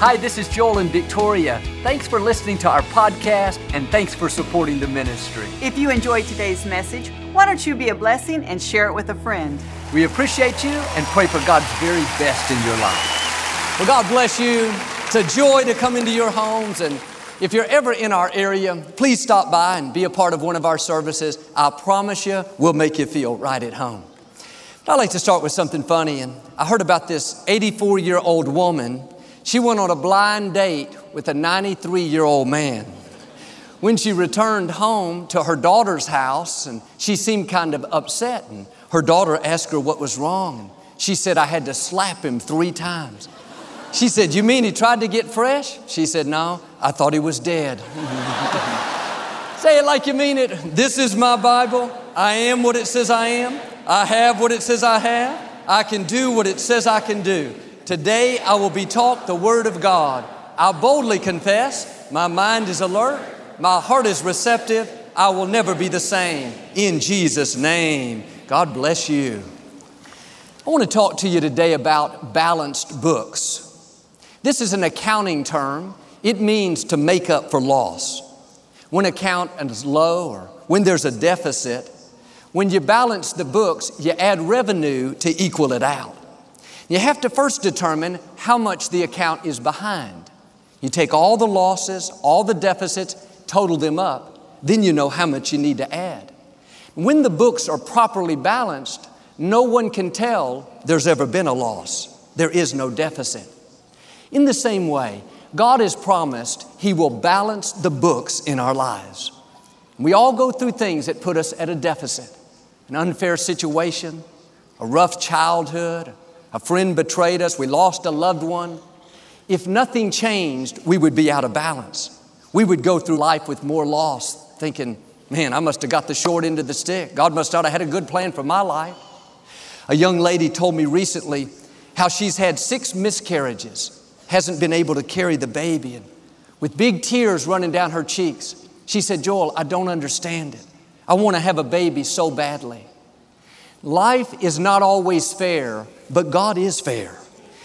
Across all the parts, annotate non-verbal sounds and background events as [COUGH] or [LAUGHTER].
Hi, this is Joel and Victoria. Thanks for listening to our podcast and thanks for supporting the ministry. If you enjoyed today's message, why don't you be a blessing and share it with a friend? We appreciate you and pray for God's very best in your life. Well, God bless you. It's a joy to come into your homes. And if you're ever in our area, please stop by and be a part of one of our services. I promise you, we'll make you feel right at home. I'd like to start with something funny. And I heard about this 84 year old woman she went on a blind date with a 93 year old man. When she returned home to her daughter's house, and she seemed kind of upset, and her daughter asked her what was wrong. And she said, I had to slap him three times. She said, You mean he tried to get fresh? She said, No, I thought he was dead. [LAUGHS] Say it like you mean it. This is my Bible. I am what it says I am. I have what it says I have. I can do what it says I can do. Today I will be taught the Word of God. I boldly confess, my mind is alert, my heart is receptive, I will never be the same. In Jesus' name, God bless you. I want to talk to you today about balanced books. This is an accounting term. It means to make up for loss. When account is low or when there's a deficit, when you balance the books, you add revenue to equal it out. You have to first determine how much the account is behind. You take all the losses, all the deficits, total them up, then you know how much you need to add. When the books are properly balanced, no one can tell there's ever been a loss. There is no deficit. In the same way, God has promised He will balance the books in our lives. We all go through things that put us at a deficit an unfair situation, a rough childhood, a friend betrayed us. We lost a loved one. If nothing changed, we would be out of balance. We would go through life with more loss, thinking, man, I must have got the short end of the stick. God must not have had a good plan for my life. A young lady told me recently how she's had six miscarriages, hasn't been able to carry the baby, and with big tears running down her cheeks, she said, Joel, I don't understand it. I want to have a baby so badly. Life is not always fair, but God is fair.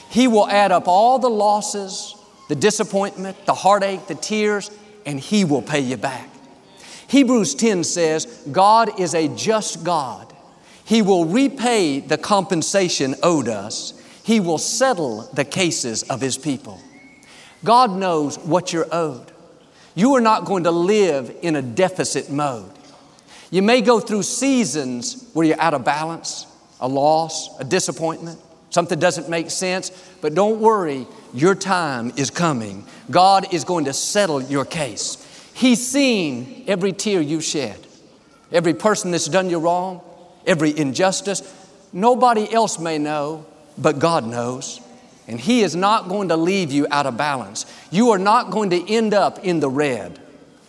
He will add up all the losses, the disappointment, the heartache, the tears, and He will pay you back. Hebrews 10 says, God is a just God. He will repay the compensation owed us. He will settle the cases of His people. God knows what you're owed. You are not going to live in a deficit mode. You may go through seasons where you're out of balance, a loss, a disappointment, something doesn't make sense, but don't worry, your time is coming. God is going to settle your case. He's seen every tear you've shed, every person that's done you wrong, every injustice. Nobody else may know, but God knows. And He is not going to leave you out of balance. You are not going to end up in the red,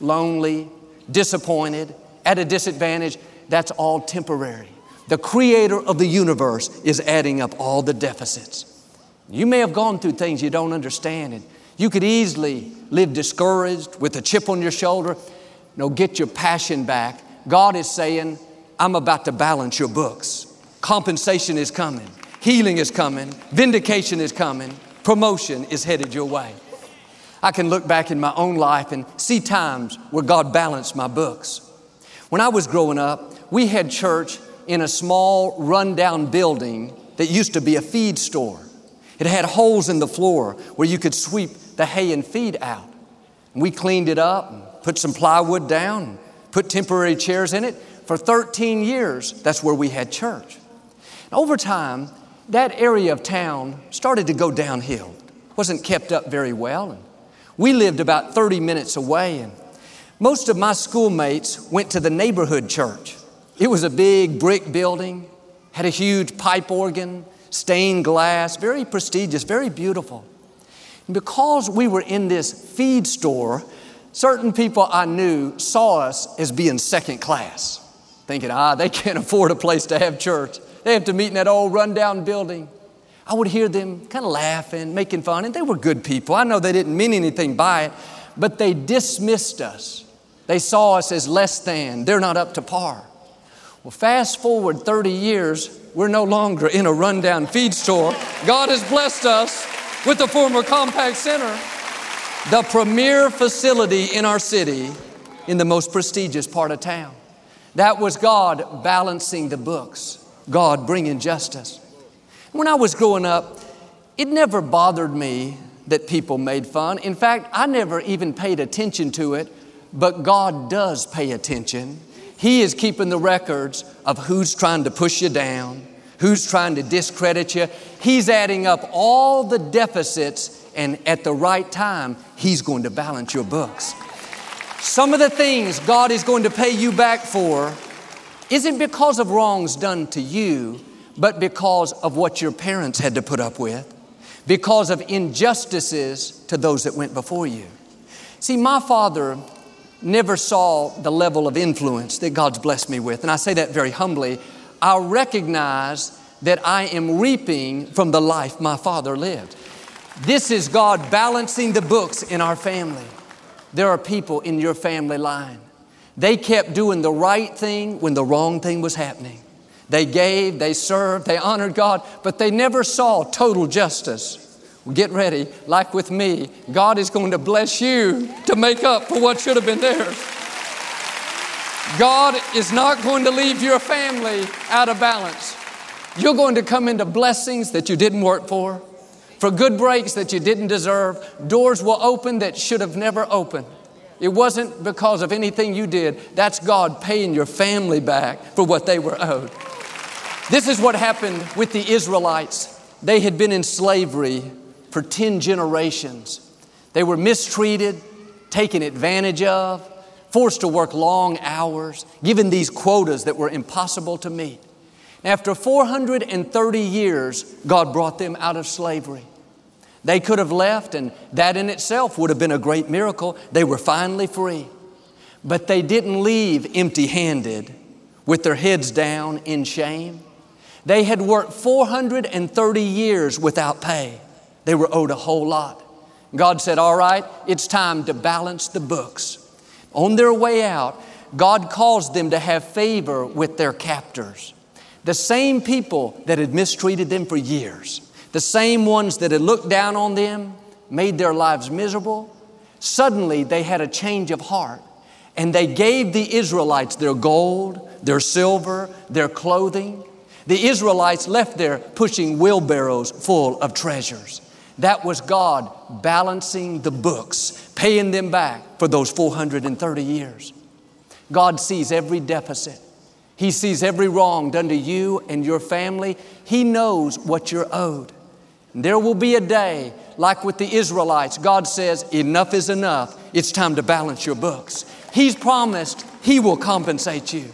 lonely, disappointed, at a disadvantage. That's all temporary. The creator of the universe is adding up all the deficits. You may have gone through things you don't understand, and you could easily live discouraged with a chip on your shoulder. No, get your passion back. God is saying, I'm about to balance your books. Compensation is coming, healing is coming, vindication is coming, promotion is headed your way. I can look back in my own life and see times where God balanced my books. When I was growing up, we had church in a small, rundown building that used to be a feed store. It had holes in the floor where you could sweep the hay and feed out. We cleaned it up, put some plywood down, put temporary chairs in it. For 13 years, that's where we had church. Over time, that area of town started to go downhill. wasn't kept up very well. And we lived about 30 minutes away, and most of my schoolmates went to the neighborhood church. It was a big brick building, had a huge pipe organ, stained glass, very prestigious, very beautiful. And because we were in this feed store, certain people I knew saw us as being second class, thinking, ah, they can't [LAUGHS] afford a place to have church. They have to meet in that old rundown building. I would hear them kind of laughing, making fun, and they were good people. I know they didn't mean anything by it, but they dismissed us. They saw us as less than, they're not up to par. Well, fast forward 30 years, we're no longer in a rundown feed store. God has blessed us. with the former Compaq Center, the premier facility in our city in the most prestigious part of town. That was God balancing the books, God bringing justice. When I was growing up, it never bothered me that people made fun. In fact, I never even paid attention to it, but God does pay attention. He is keeping the records of who's trying to push you down, who's trying to discredit you. He's adding up all the deficits, and at the right time, He's going to balance your books. Some of the things God is going to pay you back for isn't because of wrongs done to you, but because of what your parents had to put up with, because of injustices to those that went before you. See, my father never saw the level of influence that God's blessed me with, and I say that very humbly. I recognize that I am reaping from the life my father lived. This is God balancing the books in our family. There are people in your family line. They kept doing the right thing when the wrong thing was happening. They gave, they served, they honored God, but they never saw total justice. Get ready, like with me, God is going to bless you to make up for what should have been theirs. God is not going to leave your family out of balance. You're going to come into blessings that you didn't work for, for good breaks that you didn't deserve. Doors will open that should have never opened. It wasn't because of anything you did. That's God paying your family back for what they were owed. This is what happened with the Israelites. They had been in slavery for 10 generations. They were mistreated, taken advantage of, forced to work long hours, given these quotas that were impossible to meet. After 430 years, God brought them out of slavery. They could have left, and that in itself would have been a great miracle. They were finally free. But they didn't leave empty handed with their heads down in shame. They had worked 430 years without pay. They were owed a whole lot. God said, All right, it's time to balance the books. On their way out, God caused them to have favor with their captors. The same people that had mistreated them for years, the same ones that had looked down on them, made their lives miserable, suddenly they had a change of heart and they gave the Israelites their gold, their silver, their clothing. The Israelites left there pushing wheelbarrows full of treasures. That was God balancing the books, paying them back for those 430 years. God sees every deficit. He sees every wrong done to you and your family. He knows what you're owed. And there will be a day, like with the Israelites, God says, Enough is enough. It's time to balance your books. He's promised He will compensate you.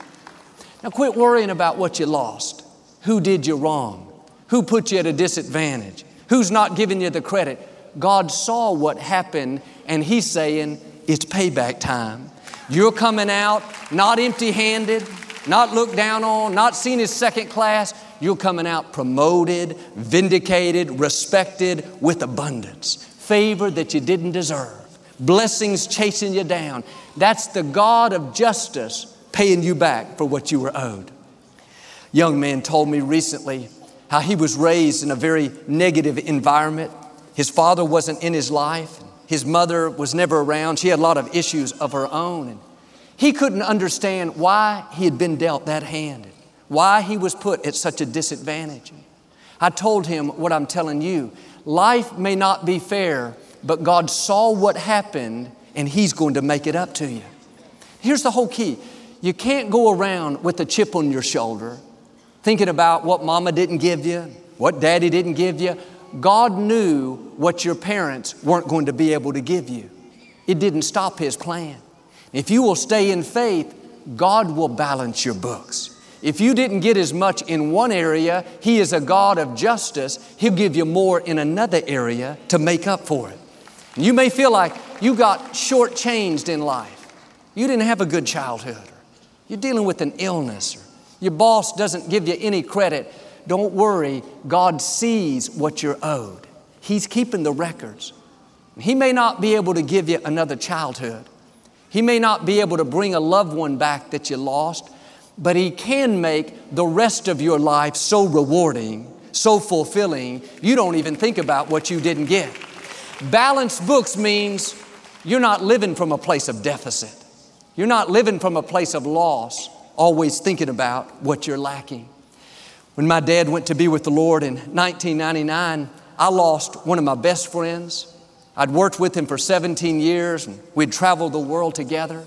Now quit worrying about what you lost. Who did you wrong? Who put you at a disadvantage? Who's not giving you the credit? God saw what happened and He's saying, It's payback time. You're coming out not empty handed, not looked down on, not seen as second class. You're coming out promoted, vindicated, respected with abundance, favor that you didn't deserve, blessings chasing you down. That's the God of justice paying you back for what you were owed young man told me recently how he was raised in a very negative environment. His father wasn't in his life. His mother was never around. She had a lot of issues of her own. And he couldn't understand why he had been dealt that hand, why he was put at such a disadvantage. I told him what I'm telling you. Life may not be fair, but God saw what happened and He's going to make it up to you. Here's the whole key you can't go around with a chip on your shoulder thinking about what mama didn't give you, what daddy didn't give you. God knew what your parents weren't going to be able to give you. It didn't stop His plan. If you will stay in faith, God will balance your books. If you didn't get as much in one area, He is a God of justice. He'll give you more in another area to make up for it. You may feel like you got shortchanged in life. You didn't have a good childhood. Or you're dealing with an illness or your boss doesn't give you any credit. Don't worry, God sees what you're owed. He's keeping the records. He may not be able to give you another childhood. He may not be able to bring a loved one back that you lost, but He can make the rest of your life so rewarding so fulfilling, you don't even think about what you didn't get. Balanced books means you're not living from a place of deficit. You're not living from a place of loss, always thinking about what you're lacking. When my dad went to be with the Lord in 1999, I lost one of my best friends. I'd worked with him for 17 years and we'd traveled the world together.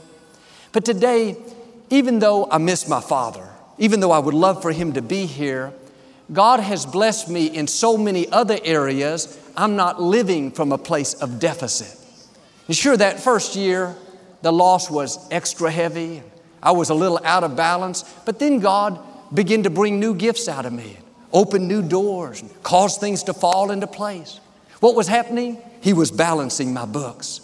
But today, even though I miss my father, even though I would love for him to be here, God has blessed me in so many other areas, I'm not living from a place of deficit. And sure, that first year, the loss was extra heavy. I was a little out of balance, but then God began to bring new gifts out of me, open new doors, and cause things to fall into place. What was happening? He was balancing my books.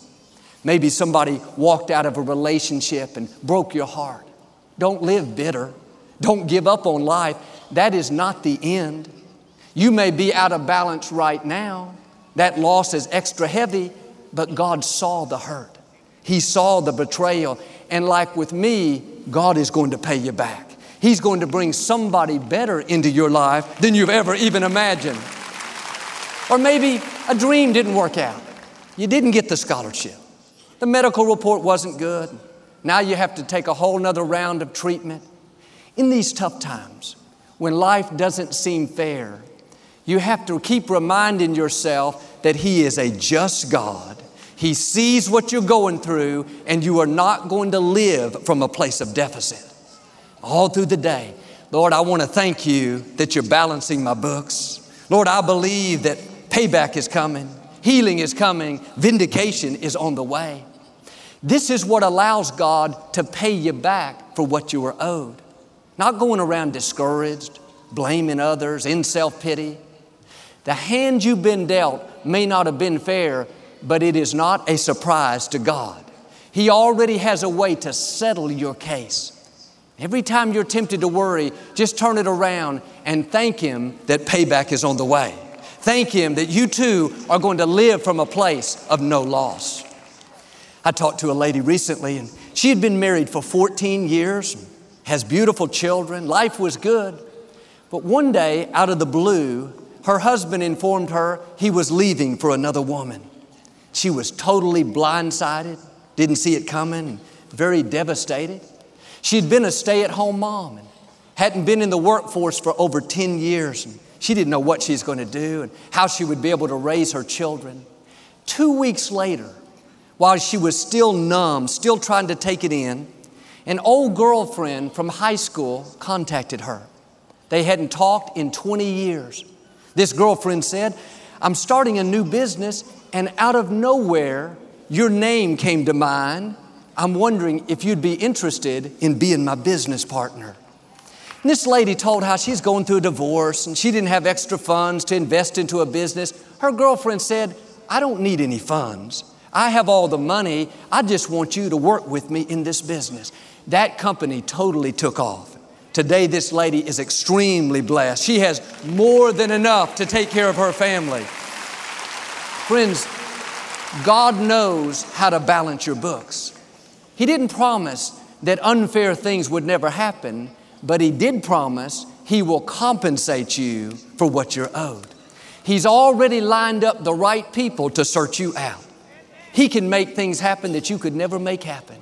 Maybe somebody walked out of a relationship and broke your heart. Don't live bitter. Don't give up on life. That is not the end. You may be out of balance right now. That loss is extra heavy, but God saw the hurt. He saw the betrayal. And like with me, God is going to pay you back. He's going to bring somebody better into your life than you've ever even imagined. Or maybe a dream didn't work out. You didn't get the scholarship. The medical report wasn't good. Now you have to take a whole nother round of treatment. In these tough times, when life doesn't seem fair, you have to keep reminding yourself that He is a just God. He sees what you're going through, and you are not going to live from a place of deficit. All through the day, Lord, I want to thank you that you're balancing my books. Lord, I believe that payback is coming, healing is coming, vindication is on the way. This is what allows God to pay you back for what you were owed. Not going around discouraged, blaming others, in self pity. The hand you've been dealt may not have been fair, but it is not a surprise to God. He already has a way to settle your case. Every time you're tempted to worry, just turn it around and thank Him that payback is on the way. Thank Him that you too are going to live from a place of no loss. I talked to a lady recently, and she had been married for 14 years, has beautiful children, life was good. But one day, out of the blue, her husband informed her he was leaving for another woman. She was totally blindsided, didn't see it coming, very devastated. She had been a stay at home mom and hadn't been in the workforce for over 10 years. And she didn't know what she was going to do and how she would be able to raise her children. Two weeks later, while she was still numb, still trying to take it in, an old girlfriend from high school contacted her. They hadn't talked in 20 years. This girlfriend said, I'm starting a new business, and out of nowhere, your name came to mind. I'm wondering if you'd be interested in being my business partner. And this lady told how she's going through a divorce and she didn't have extra funds to invest into a business. Her girlfriend said, I don't need any funds. I have all the money. I just want you to work with me in this business. That company totally took off. Today, this lady is extremely blessed. She has more than enough to take care of her family. Friends, God knows how to balance your books. He didn't promise that unfair things would never happen, but He did promise He will compensate you for what you're owed. He's already lined up the right people to search you out. He can make things happen that you could never make happen.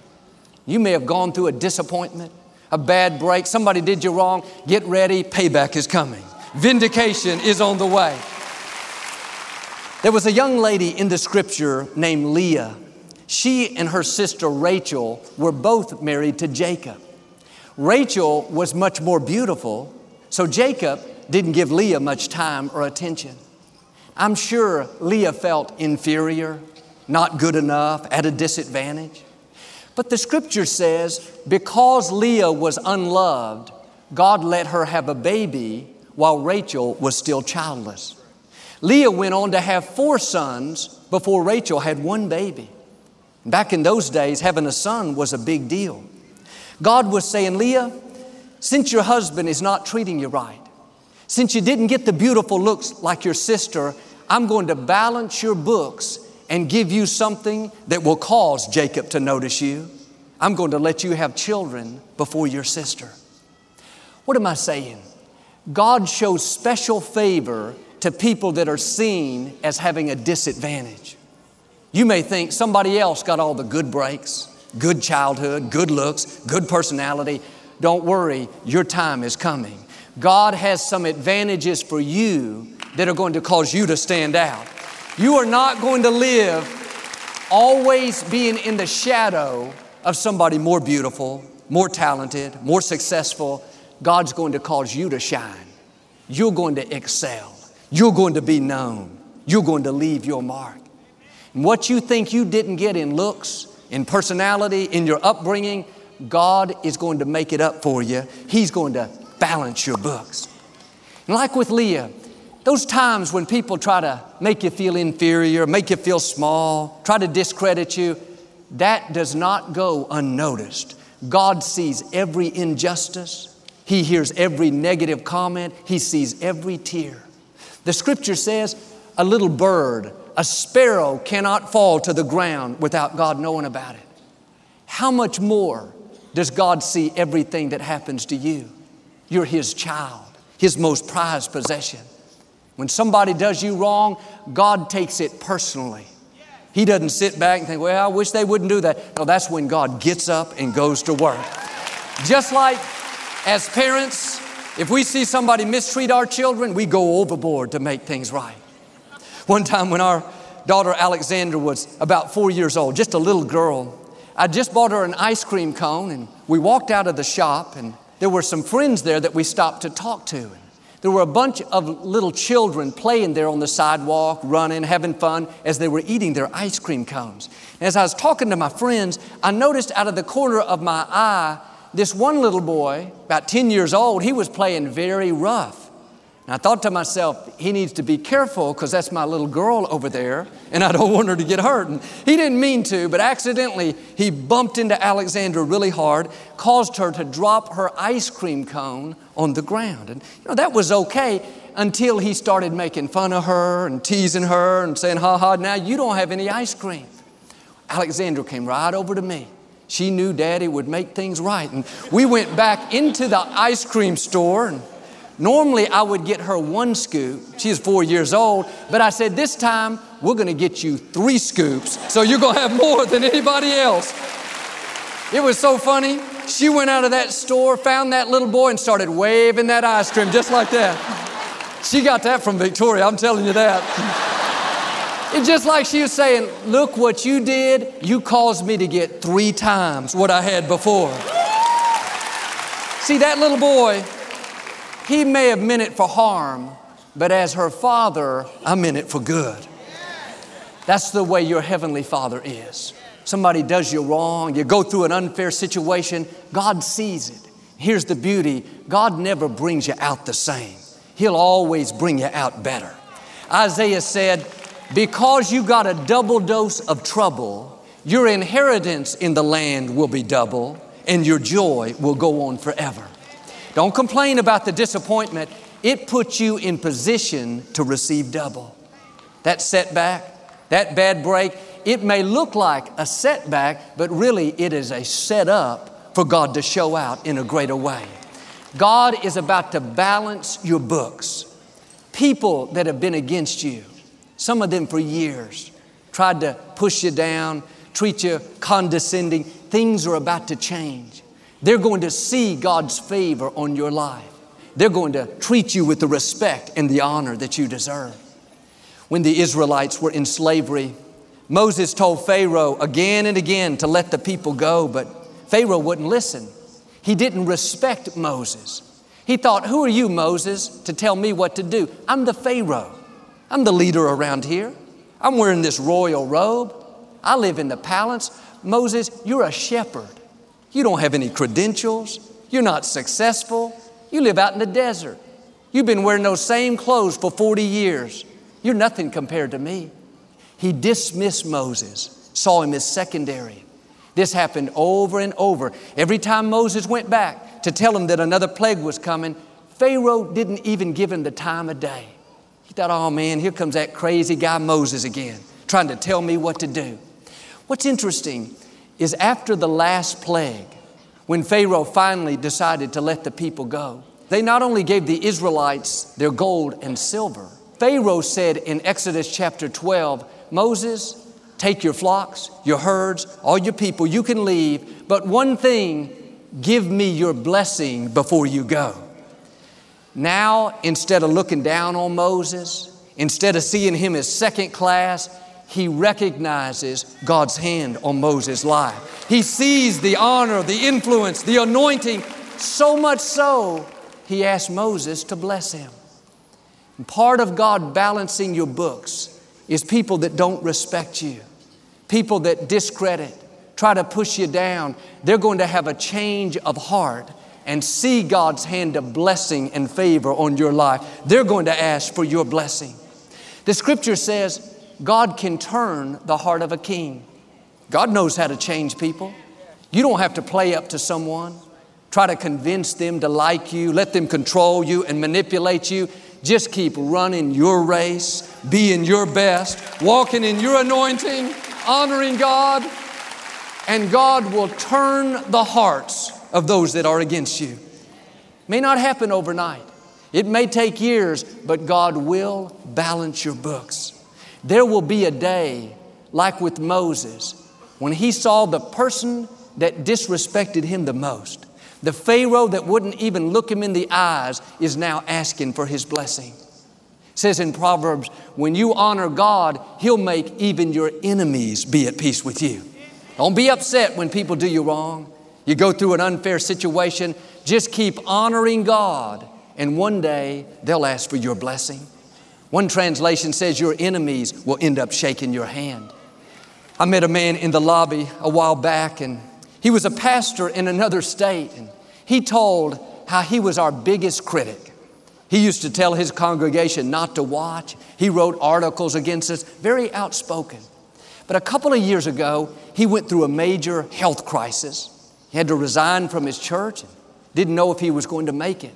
You may have gone through a disappointment, a bad break, somebody did you wrong. Get ready, payback is coming. Vindication is on the way. There was a young lady in the scripture named Leah. She and her sister Rachel were both married to Jacob. Rachel was much more beautiful, so Jacob didn't give Leah much time or attention. I'm sure Leah felt inferior, not good enough, at a disadvantage. But the scripture says because Leah was unloved, God let her have a baby while Rachel was still childless. Leah went on to have four sons before Rachel had one baby. Back in those days, having a son was a big deal. God was saying, Leah, since your husband is not treating you right, since you didn't get the beautiful looks like your sister, I'm going to balance your books and give you something that will cause Jacob to notice you. I'm going to let you have children before your sister. What am I saying? God shows special favor to people that are seen as having a disadvantage. You may think somebody else got all the good breaks, good childhood, good looks, good personality. Don't worry, your time is coming. God has some advantages for you that are going to cause you to stand out. You are not going to live always being in the shadow of somebody more beautiful, more talented, more successful. God's going to cause you to shine. You're going to excel. You're going to be known. You're going to leave your mark. And what you think you didn't get in looks, in personality, in your upbringing, God is going to make it up for you. He's going to balance your books. And like with Leah, those times when people try to make you feel inferior, make you feel small, try to discredit you, that does not go unnoticed. God sees every injustice, He hears every negative comment, He sees every tear. The scripture says, a little bird, a sparrow cannot fall to the ground without God knowing about it. How much more does God see everything that happens to you? You're His child, His most prized possession. When somebody does you wrong, God takes it personally. He doesn't sit back and think, well, I wish they wouldn't do that. No, that's when God gets up and goes to work. Just like as parents, if we see somebody mistreat our children, we go overboard to make things right. One time when our daughter Alexandra was about four years old, just a little girl, I just bought her an ice cream cone and we walked out of the shop and there were some friends there that we stopped to talk to. There were a bunch of little children playing there on the sidewalk, running, having fun as they were eating their ice cream cones. And as I was talking to my friends, I noticed out of the corner of my eye this one little boy, about 10 years old, he was playing very rough. And I thought to myself, he needs to be careful because that's my little girl over there and I don't want her to get hurt. And he didn't mean to, but accidentally he bumped into Alexandra really hard, caused her to drop her ice cream cone on the ground. And you know, that was okay until he started making fun of her and teasing her and saying, ha ha, now you don't have any ice cream. Alexandra came right over to me. She knew daddy would make things right. And we went back into the ice cream store and Normally, I would get her one scoop. She's four years old, but I said, This time, we're gonna get you three scoops, so you're gonna have more than anybody else. It was so funny. She went out of that store, found that little boy, and started waving that ice cream just like that. She got that from Victoria, I'm telling you that. It's just like she was saying, Look what you did. You caused me to get three times what I had before. See, that little boy, he may have meant it for harm, but as her father, I meant it for good. That's the way your heavenly father is. Somebody does you wrong, you go through an unfair situation, God sees it. Here's the beauty God never brings you out the same, He'll always bring you out better. Isaiah said, Because you got a double dose of trouble, your inheritance in the land will be double, and your joy will go on forever. Don't complain about the disappointment. It puts you in position to receive double. That setback, that bad break, it may look like a setback, but really it is a setup for God to show out in a greater way. God is about to balance your books. People that have been against you, some of them for years, tried to push you down, treat you condescending, things are about to change. They're going to see God's favor on your life. They're going to treat you with the respect and the honor that you deserve. When the Israelites were in slavery, Moses told Pharaoh again and again to let the people go, but Pharaoh wouldn't listen. He didn't respect Moses. He thought, Who are you, Moses, to tell me what to do? I'm the Pharaoh. I'm the leader around here. I'm wearing this royal robe. I live in the palace. Moses, you're a shepherd. You don't have any credentials. You're not successful. You live out in the desert. You've been wearing those same clothes for 40 years. You're nothing compared to me. He dismissed Moses, saw him as secondary. This happened over and over. Every time Moses went back to tell him that another plague was coming, Pharaoh didn't even give him the time of day. He thought, oh man, here comes that crazy guy Moses again, trying to tell me what to do. What's interesting is after the last plague, when Pharaoh finally decided to let the people go, they not only gave the Israelites their gold and silver, Pharaoh said in Exodus chapter 12, Moses, take your flocks, your herds, all your people, you can leave, but one thing, give me your blessing before you go. Now, instead of looking down on Moses, instead of seeing him as second class, he recognizes God's hand on Moses' life. He sees the honor, the influence, the anointing, so much so, he asked Moses to bless him. And part of God balancing your books is people that don't respect you, people that discredit, try to push you down. They're going to have a change of heart and see God's hand of blessing and favor on your life. They're going to ask for your blessing. The scripture says God can turn the heart of a king. God knows how to change people. You don't have to play up to someone, try to convince them to like you, let them control you and manipulate you. Just keep running your race, being your best, walking in your anointing, honoring God, and God will turn the hearts of those that are against you. May not happen overnight. It may take years, but God will balance your books. There will be a day, like with Moses, when he saw the person that disrespected him the most the Pharaoh that wouldn't even look him in the eyes is now asking for his blessing. It says in Proverbs, when you honor God, He'll make even your enemies be at peace with you. Don't be upset when people do you wrong. You go through an unfair situation, just keep honoring God, and one day they'll ask for your blessing. One translation says your enemies will end up shaking your hand. I met a man in the lobby a while back, and he was a pastor in another state, and he told how he was our biggest critic. He used to tell his congregation not to watch. He wrote articles against us, very outspoken. But a couple of years ago, he went through a major health crisis. He had to resign from his church, and didn't know if he was going to make it.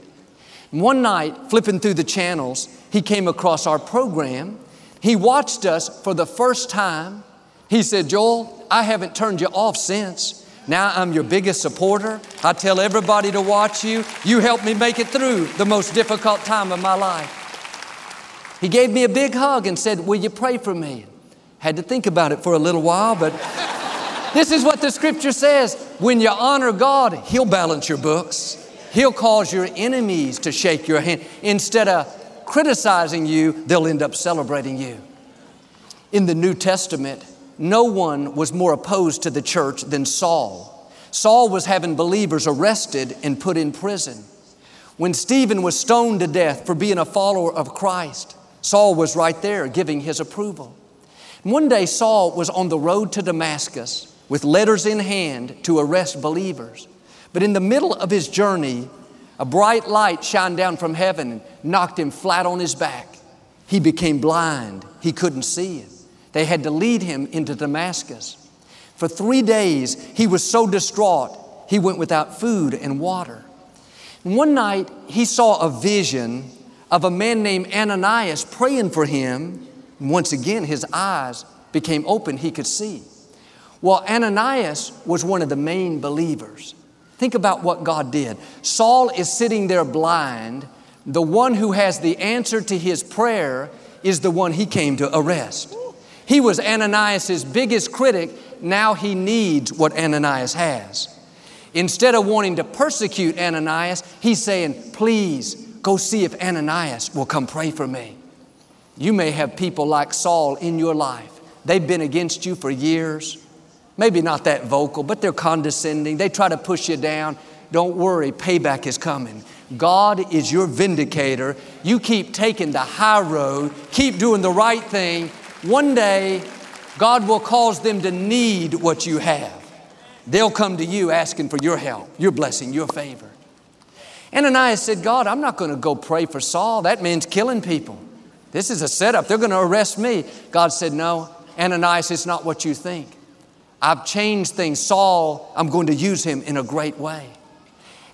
And one night, flipping through the channels, he came across our program. He watched us for the first time. He said, Joel, I haven't turned you off since. Now I'm your biggest supporter. I tell everybody to watch you. You helped me make it through the most difficult time of my life. He gave me a big hug and said, Will you pray for me? Had to think about it for a little while, but this is what the scripture says. When you honor God, He'll balance your books. He'll cause your enemies to shake your hand. Instead of criticizing you, they'll end up celebrating you. In the New Testament, no one was more opposed to the church than Saul. Saul was having believers arrested and put in prison. When Stephen was stoned to death for being a follower of Christ, Saul was right there giving his approval. one day, Saul was on the road to Damascus with letters in hand to arrest believers. But in the middle of his journey, a bright light shined down from heaven and knocked him flat on his back. He became blind, he couldn't see it. They had to lead him into Damascus. For three days, he was so distraught, he went without food and water. One night, he saw a vision of a man named Ananias praying for him. Once again, his eyes became open, he could see. Well, Ananias was one of the main believers. Think about what God did. Saul is sitting there blind. The one who has the answer to his prayer is the one he came to arrest. He was Ananias' biggest critic. Now he needs what Ananias has. Instead of wanting to persecute Ananias, he's saying, Please go see if Ananias will come pray for me. You may have people like Saul in your life. They've been against you for years. Maybe not that vocal, but they're condescending. They try to push you down. Don't worry, payback is coming. God is your vindicator. You keep taking the high road, keep doing the right thing, one day, God will cause them to need what you have. They'll come to you asking for your help, your blessing, your favor. Ananias said, God, I'm not going to go pray for Saul. That means killing people. This is a setup. They're going to arrest me. God said, No, Ananias, it's not what you think. I've changed things. Saul, I'm going to use him in a great way.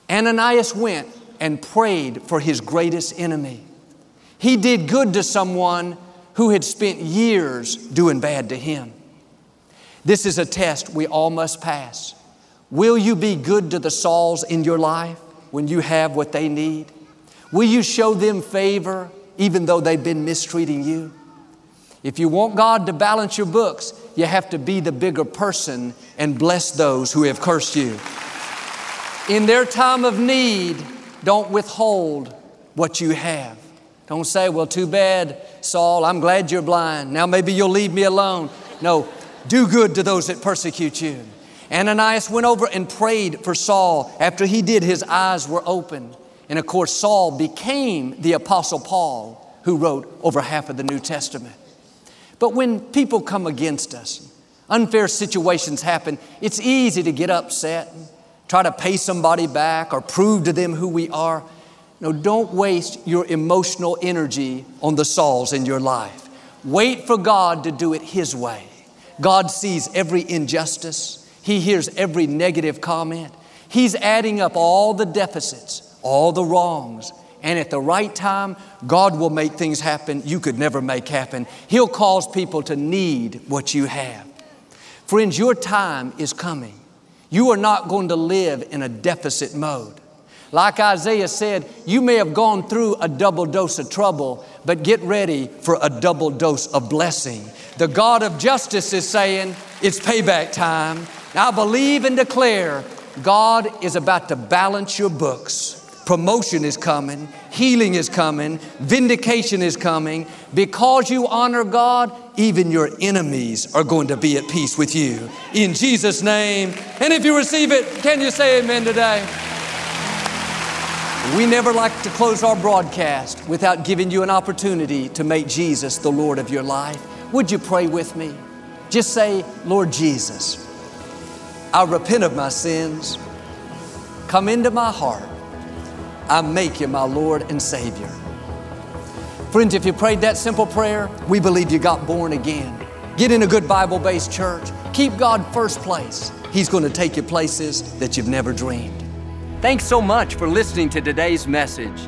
Ananias went and prayed for his greatest enemy. He did good to someone who had spent years doing bad to him. This is a test we all must pass. Will you be good to the Sauls in your life when you have what they need? Will you show them favor even though they've been mistreating you? If you want God to balance your books, you have to be the bigger person and bless those who have cursed you. In their time of need, don't withhold what you have. Don't say, well, too bad, Saul, I'm glad you're blind. Now maybe you'll leave me alone. No, do good to those that persecute you. Ananias went over and prayed for Saul. After he did, his eyes were opened. And of course, Saul became the Apostle Paul, who wrote over half of the New Testament. But when people come against us, unfair situations happen, it's easy to get upset, and try to pay somebody back, or prove to them who we are. No, don't waste your emotional energy on the Sauls in your life. Wait for God to do it His way. God sees every injustice, He hears every negative comment. He's adding up all the deficits, all the wrongs, and at the right time, God will make things happen you could never make happen. He'll cause people to need what you have. Friends, your time is coming. You are not going to live in a deficit mode. Like Isaiah said, you may have gone through a double dose of trouble, but get ready for a double dose of blessing. The God of justice is saying, it's payback time. I believe and declare God is about to balance your books. Promotion is coming, healing is coming, vindication is coming. Because you honor God, even your enemies are going to be at peace with you. In Jesus' name. And if you receive it, can you say amen today? We never like to close our broadcast without giving you an opportunity to make Jesus the Lord of your life. Would you pray with me? Just say, Lord Jesus, I repent of my sins. Come into my heart. I make you my Lord and Savior. Friends, if you prayed that simple prayer, we believe you got born again. Get in a good Bible based church. Keep God first place. He's going to take you places that you've never dreamed. Thanks so much for listening to today's message.